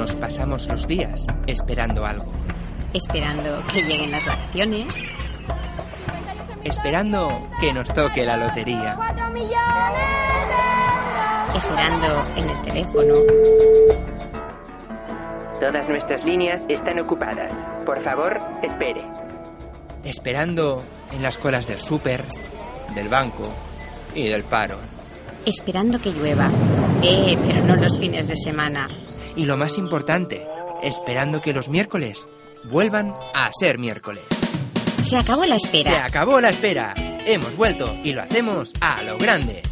Nos pasamos los días esperando algo. Esperando que lleguen las vacaciones. Esperando que nos toque la lotería. Esperando en el teléfono. Todas nuestras líneas están ocupadas. Por favor, espere. Esperando en las colas del súper, del banco y del paro. Esperando que llueva. Eh, pero no los fines de semana. Y lo más importante, esperando que los miércoles vuelvan a ser miércoles. Se acabó la Se espera. acabó la espera. Hemos vuelto y lo hacemos a lo grande.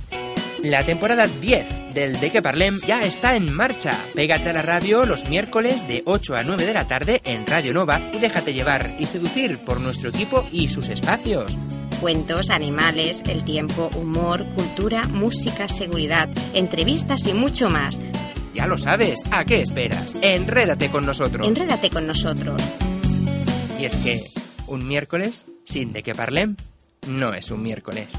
La temporada 10 del De Que Parlem ya está en marcha. Pégate a la radio los miércoles de 8 a 9 de la tarde en Radio Nova y déjate llevar y seducir por nuestro equipo y sus espacios. Cuentos, animales, el tiempo, humor, cultura, música, seguridad, entrevistas y mucho más. Ya lo sabes, ¿a qué esperas? Enrédate con nosotros. Enrédate con nosotros. y es que un miércoles sin De Que Parlem no es un miércoles.